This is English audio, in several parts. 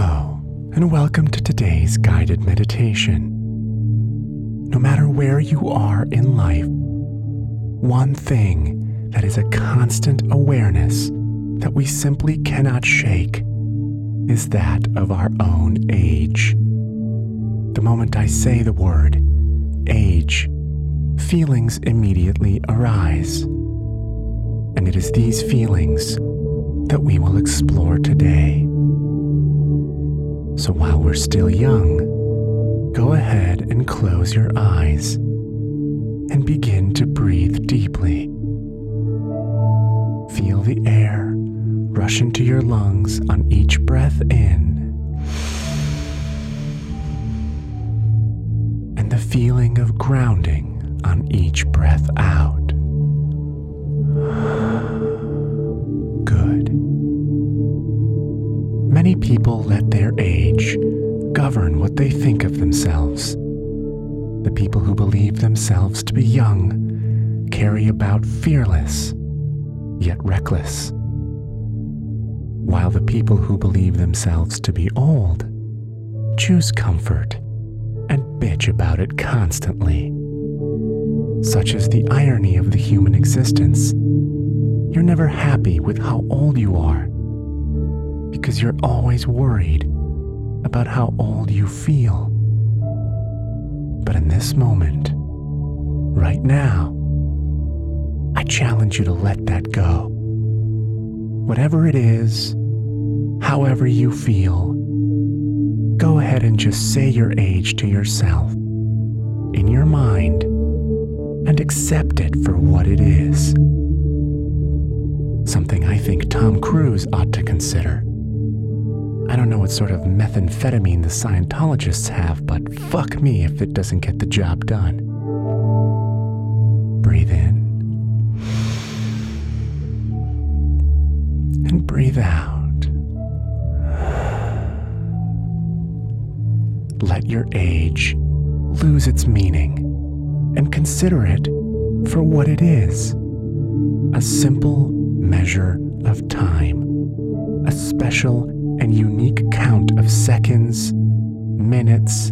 Hello, and welcome to today's guided meditation. No matter where you are in life, one thing that is a constant awareness that we simply cannot shake is that of our own age. The moment I say the word age, feelings immediately arise. And it is these feelings that we will explore today. So while we're still young, go ahead and close your eyes and begin to breathe deeply. Feel the air rush into your lungs on each breath in, and the feeling of grounding on each breath out. Many people let their age govern what they think of themselves. The people who believe themselves to be young carry about fearless, yet reckless. While the people who believe themselves to be old choose comfort and bitch about it constantly. Such is the irony of the human existence. You're never happy with how old you are because you're always worried about how old you feel. But in this moment, right now, I challenge you to let that go. Whatever it is, however you feel, go ahead and just say your age to yourself in your mind and accept it for what it is. Something I think Tom Cruise ought to consider. I don't know what sort of methamphetamine the Scientologists have, but fuck me if it doesn't get the job done. Breathe in and breathe out. Let your age lose its meaning and consider it for what it is a simple measure of time, a special and unique count of seconds, minutes,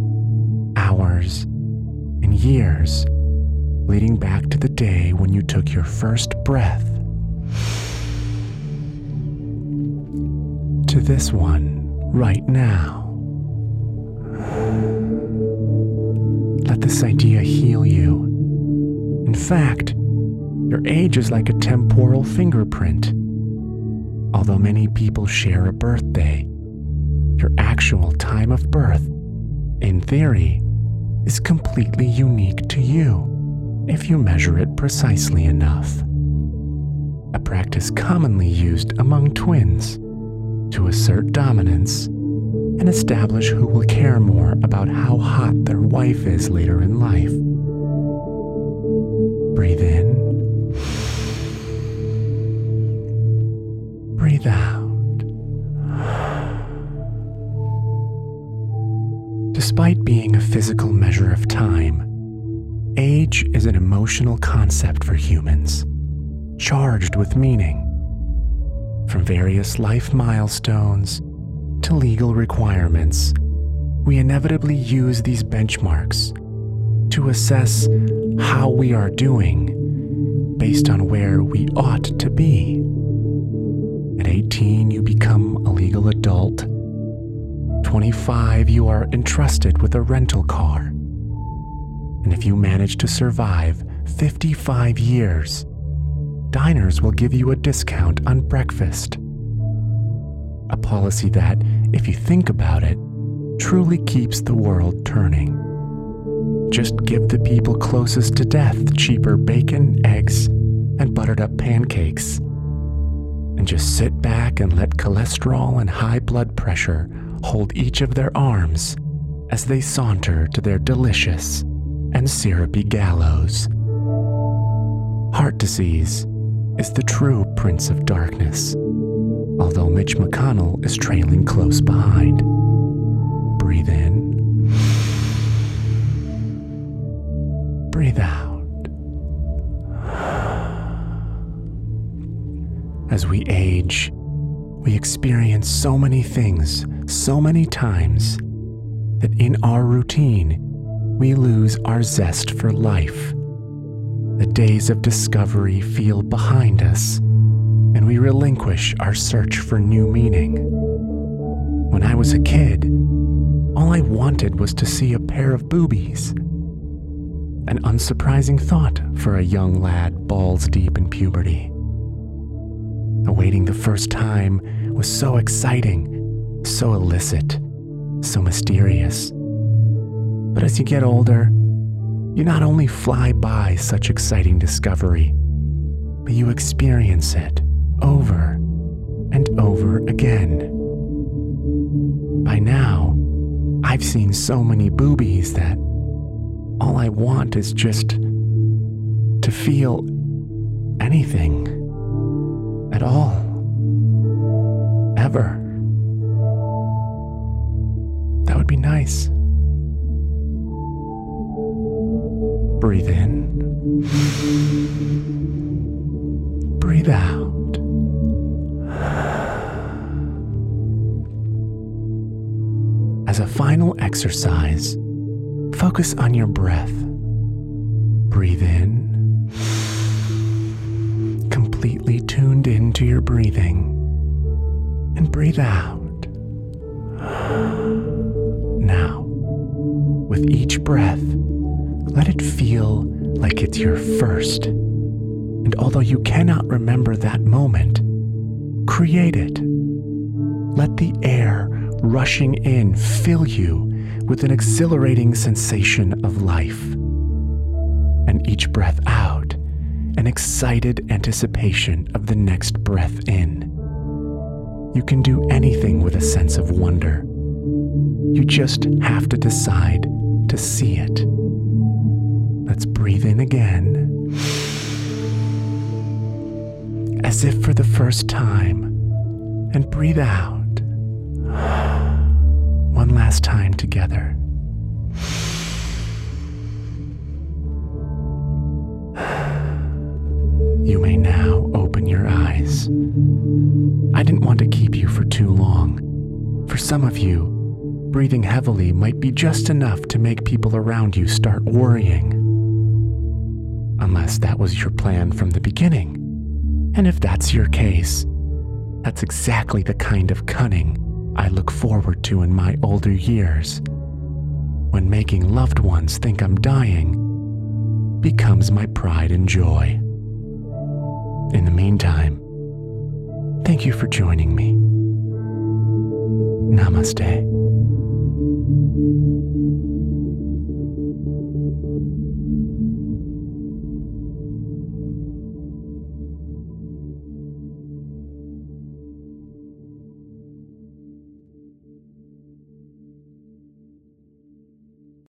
hours, and years leading back to the day when you took your first breath to this one right now. Let this idea heal you. In fact, your age is like a temporal fingerprint Although many people share a birthday, your actual time of birth, in theory, is completely unique to you if you measure it precisely enough. A practice commonly used among twins to assert dominance and establish who will care more about how hot their wife is later in life. Breathe in out. Despite being a physical measure of time, age is an emotional concept for humans, charged with meaning. From various life milestones to legal requirements, we inevitably use these benchmarks to assess how we are doing based on where we ought to be. At 18, you become a legal adult. 25, you are entrusted with a rental car. And if you manage to survive 55 years, diners will give you a discount on breakfast. A policy that, if you think about it, truly keeps the world turning. Just give the people closest to death cheaper bacon, eggs, and buttered up pancakes and just sit back and let cholesterol and high blood pressure hold each of their arms as they saunter to their delicious and syrupy gallows. Heart disease is the true Prince of Darkness, although Mitch McConnell is trailing close behind. Breathe in, breathe out. As we age, we experience so many things so many times that in our routine, we lose our zest for life. The days of discovery feel behind us, and we relinquish our search for new meaning. When I was a kid, all I wanted was to see a pair of boobies. An unsurprising thought for a young lad balls deep in puberty. Awaiting the first time was so exciting, so illicit, so mysterious. But as you get older, you not only fly by such exciting discovery, but you experience it over and over again. By now, I've seen so many boobies that all I want is just to feel anything at all. Ever. That would be nice. Breathe in. Breathe out. As a final exercise, focus on your breath. Breathe in, tuned into your breathing, and breathe out. Now, with each breath, let it feel like it's your first. And although you cannot remember that moment, create it. Let the air rushing in fill you with an exhilarating sensation of life. And each breath out, an excited anticipation of the next breath in. You can do anything with a sense of wonder. You just have to decide to see it. Let's breathe in again. As if for the first time, and breathe out. One last time together. Didn't want to keep you for too long. For some of you, breathing heavily might be just enough to make people around you start worrying. Unless that was your plan from the beginning. And if that's your case, that's exactly the kind of cunning I look forward to in my older years. When making loved ones think I'm dying becomes my pride and joy. In the meantime, Thank you for joining me. Namaste.